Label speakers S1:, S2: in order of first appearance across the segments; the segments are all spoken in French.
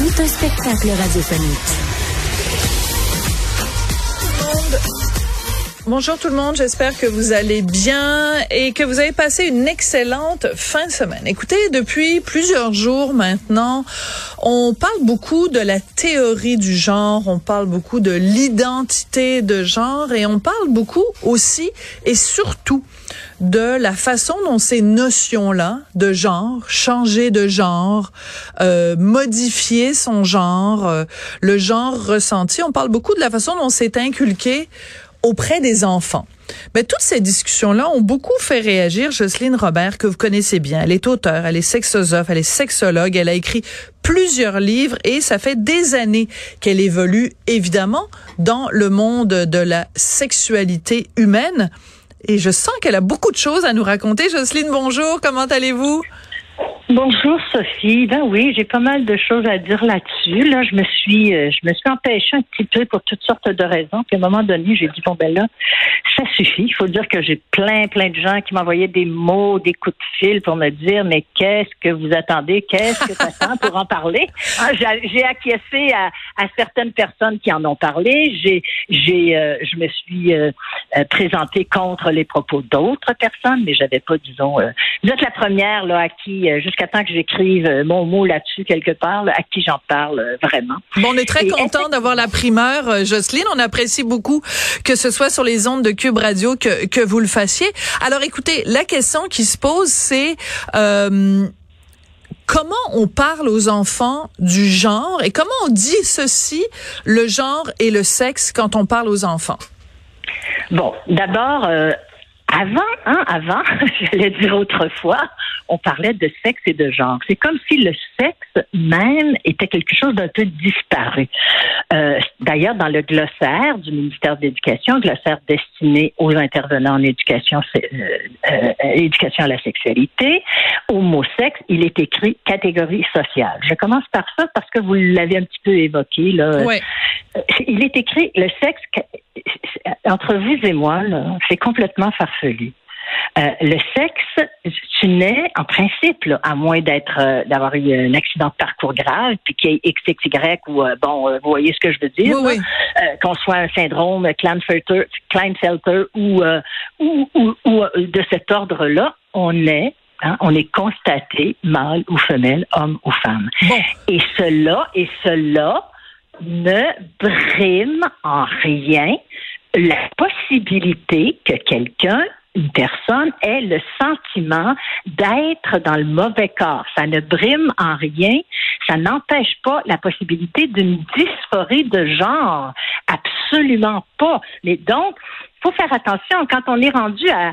S1: Tout un spectacle radiophonique.
S2: Bonjour tout le monde, j'espère que vous allez bien et que vous avez passé une excellente fin de semaine. Écoutez, depuis plusieurs jours maintenant, on parle beaucoup de la théorie du genre, on parle beaucoup de l'identité de genre et on parle beaucoup aussi et surtout de la façon dont ces notions-là de genre, changer de genre, euh, modifier son genre, euh, le genre ressenti, on parle beaucoup de la façon dont c'est inculqué auprès des enfants. Mais toutes ces discussions-là ont beaucoup fait réagir Jocelyne Robert, que vous connaissez bien. Elle est auteure, elle est sexosophe, elle est sexologue, elle a écrit plusieurs livres et ça fait des années qu'elle évolue évidemment dans le monde de la sexualité humaine. Et je sens qu'elle a beaucoup de choses à nous raconter. Jocelyne, bonjour, comment allez-vous?
S3: Bonjour Sophie. Ben oui, j'ai pas mal de choses à dire là-dessus. Là, je me suis, euh, je me suis empêchée un petit peu pour toutes sortes de raisons. Puis à un moment donné, j'ai dit bon ben là, ça suffit. Il faut dire que j'ai plein, plein de gens qui m'envoyaient des mots, des coups de fil pour me dire mais qu'est-ce que vous attendez, qu'est-ce que attends pour en parler? Ah, j'ai acquiescé à, à, certaines personnes qui en ont parlé. J'ai, j'ai, euh, je me suis euh, présentée contre les propos d'autres personnes, mais j'avais pas, disons, vous êtes la première là à qui jusqu'à jusqu'à que j'écrive euh, mon mot là-dessus quelque part, à qui j'en parle euh, vraiment.
S2: Bon, on est très content d'avoir la primeur, euh, Jocelyne. On apprécie beaucoup que ce soit sur les ondes de Cube Radio que, que vous le fassiez. Alors, écoutez, la question qui se pose, c'est comment on parle aux enfants du genre et comment on dit ceci, le genre et le sexe, quand on parle aux enfants?
S3: Bon, d'abord, avant, hein, avant, j'allais dire autrefois, on parlait de sexe et de genre. C'est comme si le sexe même était quelque chose d'un peu disparu. Euh, D'ailleurs, dans le glossaire du ministère de l'Éducation, glossaire destiné aux intervenants en éducation, euh, euh, éducation à la sexualité, au mot sexe, il est écrit catégorie sociale. Je commence par ça parce que vous l'avez un petit peu évoqué. Là.
S2: Oui.
S3: Euh, il est écrit le sexe entre vous et moi, c'est complètement farfelu. Euh, le sexe, tu nais en principe, à moins d'être euh, d'avoir eu un accident de parcours grave, puis qu'il y ait XXY ou euh, bon, vous voyez ce que je veux dire, qu'on soit un syndrome Klinefelter, Klinefelter ou, ou, ou, ou de cet ordre-là, on est Hein, on est constaté mâle ou femelle, homme ou femme. Et cela, et cela ne brime en rien la possibilité que quelqu'un une personne ait le sentiment d'être dans le mauvais corps. Ça ne brime en rien, ça n'empêche pas la possibilité d'une dysphorie de genre. Absolument pas. Mais donc, faut faire attention quand on est rendu à,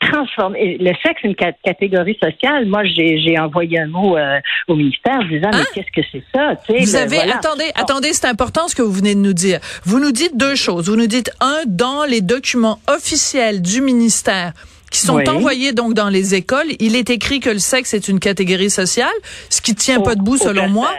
S3: transformer le sexe une catégorie sociale. Moi, j'ai envoyé un mot euh, au ministère disant mais hein? qu'est-ce que c'est ça?
S2: Vous avez attendez, attendez, c'est important ce que vous venez de nous dire. Vous nous dites deux choses. Vous nous dites un dans les documents officiels du ministère qui sont envoyés donc dans les écoles. Il est écrit que le sexe est une catégorie sociale, ce qui tient pas debout selon moi.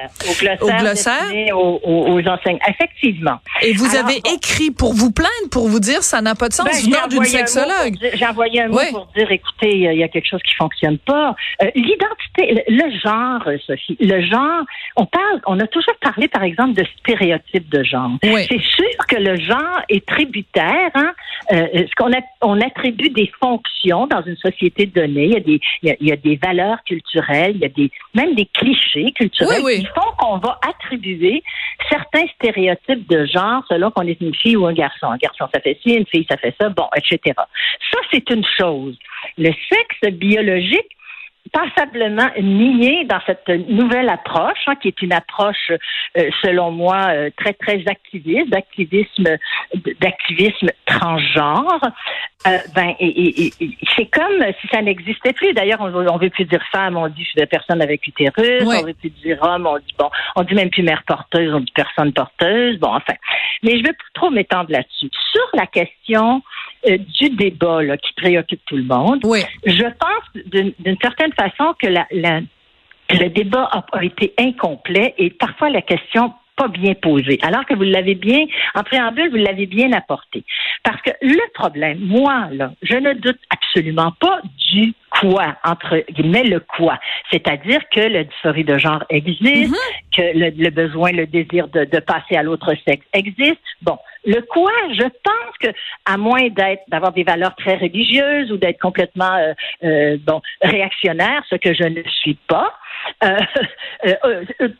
S3: Au glossaire. Au Aux, enseignants. Effectivement.
S2: Et vous avez écrit pour vous plaindre, pour vous dire ça n'a pas de sens ben, d'une sexologue.
S3: J'ai envoyé un mot pour dire écoutez, il y a quelque chose qui fonctionne pas. Euh, l'identité, le, genre, Sophie, le genre, on parle, on a toujours parlé par exemple de stéréotypes de genre. C'est sûr que le genre est tributaire, hein, euh, ce qu'on on attribue des fonctions dans une société donnée. Il y a des, il y a, des valeurs culturelles, il y a des, même des clichés culturels qui font qu'on va attribuer certains stéréotypes de genre selon qu'on est une fille ou un garçon. Un garçon, ça fait ci, une fille, ça fait ça, bon, etc. Ça, c'est une chose. Le sexe biologique, passablement nié dans cette nouvelle approche, hein, qui est une approche, euh, selon moi, euh, très très activiste, d'activisme, d'activisme transgenre. Euh, ben, et, c'est comme si ça n'existait plus. D'ailleurs, on, on veut plus dire femme, on dit personne avec utérus, on veut plus dire homme, on dit bon, on dit même plus mère porteuse, on dit personne porteuse. Bon, enfin, mais je veux pas trop m'étendre là-dessus. Sur la question euh, du débat là, qui préoccupe tout le monde.
S2: Oui.
S3: Je pense d'une certaine façon que la, le débat a, été incomplet et parfois la question pas bien posée, alors que vous l'avez bien, en préambule, vous l'avez bien apporté. Parce que le problème, moi, là, je ne doute absolument pas du quoi, entre guillemets, le quoi. C'est-à-dire que la dysphorie de genre existe, mhm. que le, besoin, le désir de, de passer à l'autre sexe existe. Bon, le quoi, je pense que, à moins d'être, d'avoir des valeurs très religieuses ou d'être complètement, euh, euh, bon, réactionnaire, ce que je ne suis pas, euh,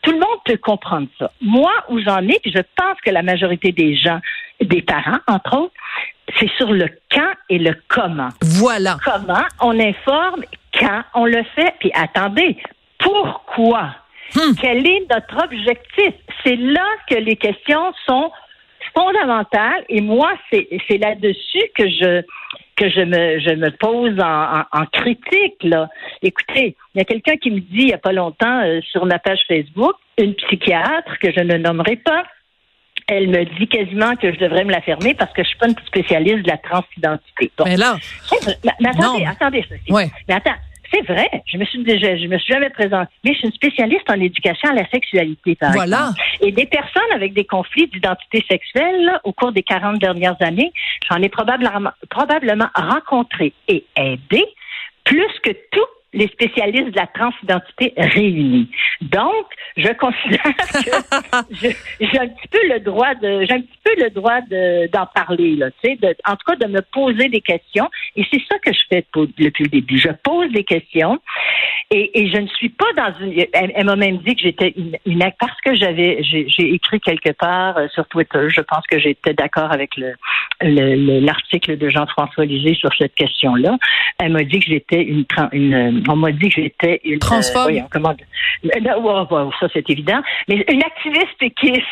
S3: tout le monde peut comprendre ça. Moi, où j'en ai, puis je pense que la majorité des gens, des parents, entre autres, c'est sur le quand et le comment.
S2: Voilà.
S3: Comment on informe, quand on le fait, puis attendez, pourquoi? Hmm. Quel est notre objectif? C'est là que les questions sont fondamentales et moi, c'est là-dessus que je que je me, je me pose en, en, critique. Là. Écoutez, il y a quelqu'un qui me dit il n'y a pas longtemps euh, sur ma page Facebook, une psychiatre que je ne nommerai pas, elle me dit quasiment que je devrais me la fermer parce que je suis pas une spécialiste de la transidentité.
S2: mais là,
S3: mais, attendez, attendez, Ouais. Mais attends, c'est vrai. Je me suis déjà, je me suis jamais présentée. Mais je suis une spécialiste en éducation à la sexualité, par
S2: voilà.
S3: Et des personnes avec des conflits d'identité sexuelle, au cours des 40 dernières années, j'en ai probablement, probablement rencontré et aidé plus que tout les spécialistes de la transidentité réunis. Donc, je considère que j'ai un petit peu le droit de, j'ai un petit peu le droit d'en parler là, tu sais, de, en tout cas de me poser des questions. Et c'est ça que je fais depuis le début. Je pose des questions et, et je ne suis pas dans une. Elle, m'a même dit que j'étais une, une, parce que j'avais, j'ai écrit quelque part euh, sur Twitter. Je pense que j'étais d'accord avec le l'article de Jean-François Lisée sur cette question-là. Elle m'a dit que j'étais une, une on m'a dit que j'étais une. Euh, comment, euh, ça, c'est évident. Mais une activiste péquiste.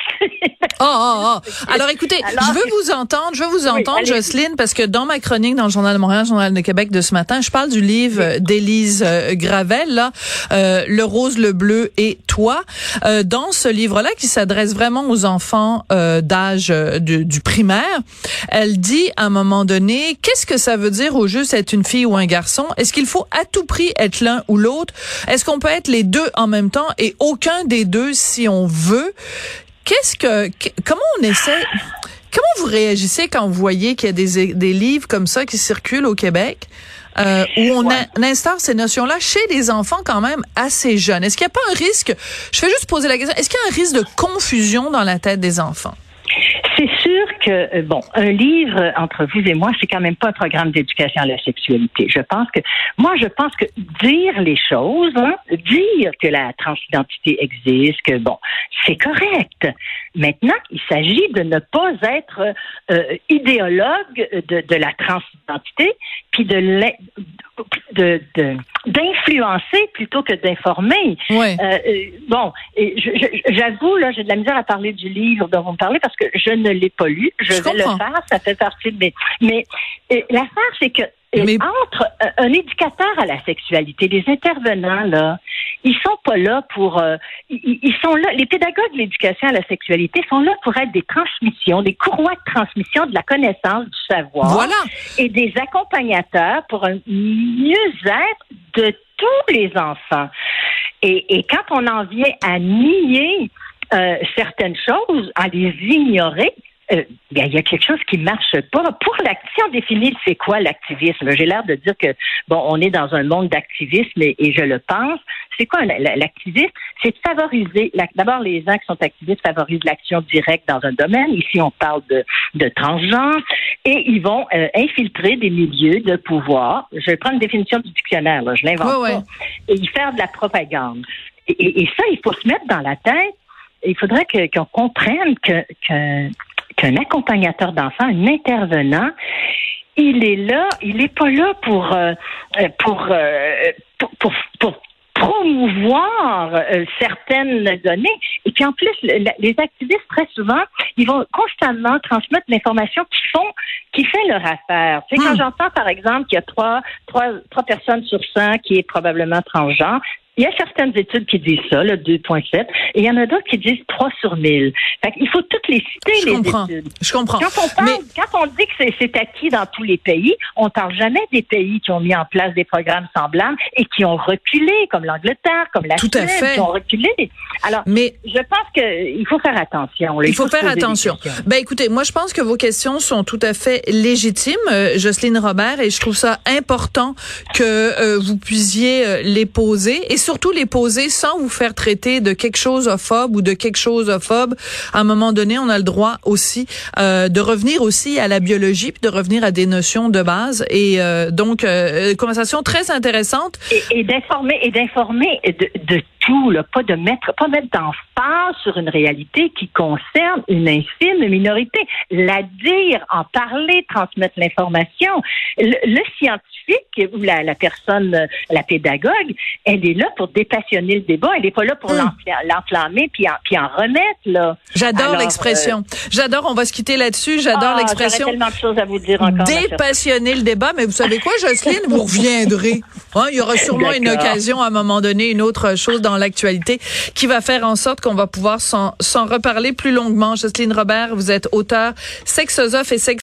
S2: oh, oh, oh. Alors, écoutez, je veux vous entendre, je veux vous entendre, Jocelyne, parce que dans ma chronique dans le Journal de Montréal, Journal de Québec de ce matin, je parle du livre d'Élise euh, Gravel, là, euh, Le rose, le bleu et toi. Euh, dans ce livre-là, qui s'adresse vraiment aux enfants euh, d'âge du, du primaire, elle dit à un moment donné, qu'est-ce que ça veut dire au juste être une fille ou un garçon? Est-ce qu'il faut à tout prix être l'un ou l'autre? Est-ce qu'on peut être les deux en même temps et aucun des deux si on veut? Qu'est-ce que, comment on essaie, comment vous réagissez quand vous voyez qu'il y a des, des livres comme ça qui circulent au Québec? Euh, où on, instaure ces notions-là chez les enfants quand même assez jeunes? Est-ce qu'il n'y a pas un risque, je vais juste poser la question, est-ce qu'il y a un risque de confusion dans la tête des enfants?
S3: Sûr que, euh, bon, un livre entre vous et moi, c'est quand même pas un programme d'éducation à la sexualité. Je pense que, moi, je pense que dire les choses, hein, dire que la transidentité existe, que, bon, c'est correct. Maintenant, il s'agit de ne pas être euh, idéologue de, de, la transidentité, puis de d'influencer plutôt que d'informer.
S2: Ouais.
S3: Euh, euh bon, j'avoue là, j'ai de la misère à parler du livre dont vous me parlez parce que je ne l'ai pas lu. Je, vais le faire, ça fait partie de mes. Mais l'affaire, c'est que mais... entre euh, un éducateur à la sexualité, les intervenants là, ils sont pas là pour, euh, ils, sont là. Les pédagogues de l'éducation à la sexualité sont là pour être des transmissions, des courroies de transmission de la connaissance, du savoir,
S2: voilà.
S3: et des accompagnateurs pour un mieux-être de tous les enfants. Et, et quand on en vient à nier euh, certaines choses, à les ignorer, euh, il y a quelque chose qui marche pas. Pour si on définit c'est quoi l'activisme, j'ai l'air de dire que bon, on est dans un monde d'activisme et, je le pense. C'est quoi l'activisme? C'est de favoriser. D'abord, les gens qui sont activistes favorisent l'action directe dans un domaine. Ici, on parle de, de transgenre et ils vont euh, infiltrer des milieux de pouvoir. Je vais prendre une définition du dictionnaire. Là, je l'invente pas. Et y faire de la propagande. Et, ça, il faut se mettre dans la tête il faudrait qu'on comprenne que, que, qu'un accompagnateur d'enfants, un intervenant, il est là, il n'est pas là pour, euh, pour, pour, pour, pour promouvoir euh, certaines données. Et puis en plus, les activistes, très souvent, ils vont constamment transmettre l'information qui font, qui fait leur affaire. Tu sais, quand hmm. j'entends, par exemple, qu'il y a trois, trois, trois personnes sur 100 qui est probablement transgenre, il y a certaines études qui disent ça, le 2.7, et il y en a d'autres qui disent 3 sur 1000. Fait il faut toutes les citer,
S2: Je
S3: les
S2: comprends.
S3: études.
S2: Je comprends.
S3: Quand on, parle, quand on dit que c'est acquis dans tous les pays, on parle jamais des pays qui ont mis en place des programmes semblables et qui ont reculé, comme l'Angleterre, comme la Suède, qui ont reculé. Alors, mais je pense qu'il faut faire attention.
S2: il, faut, faire attention. Ben écoutez, moi je pense que vos questions sont tout à fait légitimes, euh, Jocelyne Robert, et je trouve ça important que euh, vous puissiez euh, les poser et surtout les poser sans vous faire traiter de quelque chose phobe ou de quelque chose phobe. À un moment donné, on a le droit aussi euh, de revenir aussi à la biologie, puis de revenir à des notions de base. Et euh, donc, euh, conversation très intéressante.
S3: Et, et d'informer et d'informer de, de tout, là, pas de mettre, pas mettre d'emphase sur une réalité qui concerne une infime minorité. La dire, en parler, transmettre l'information. Le, scientifique ou la, la, personne, la pédagogue, elle est là pour dépassionner le débat. Elle n'est pas là pour hum. l'enflammer puis en, puis en remettre. Là.
S2: J'adore l'expression. Euh, J'adore. On va se quitter là-dessus. J'adore ah, l'expression.
S3: tellement de choses à vous dire encore.
S2: Dépassionner le débat. Mais vous savez quoi, Jocelyne, vous reviendrez. Hein, il y aura sûrement une occasion à un moment donné, une autre chose l'actualité qui va faire en sorte qu'on va pouvoir s'en reparler plus longuement. Jocelyne Robert, vous êtes auteur, sexosophe et sex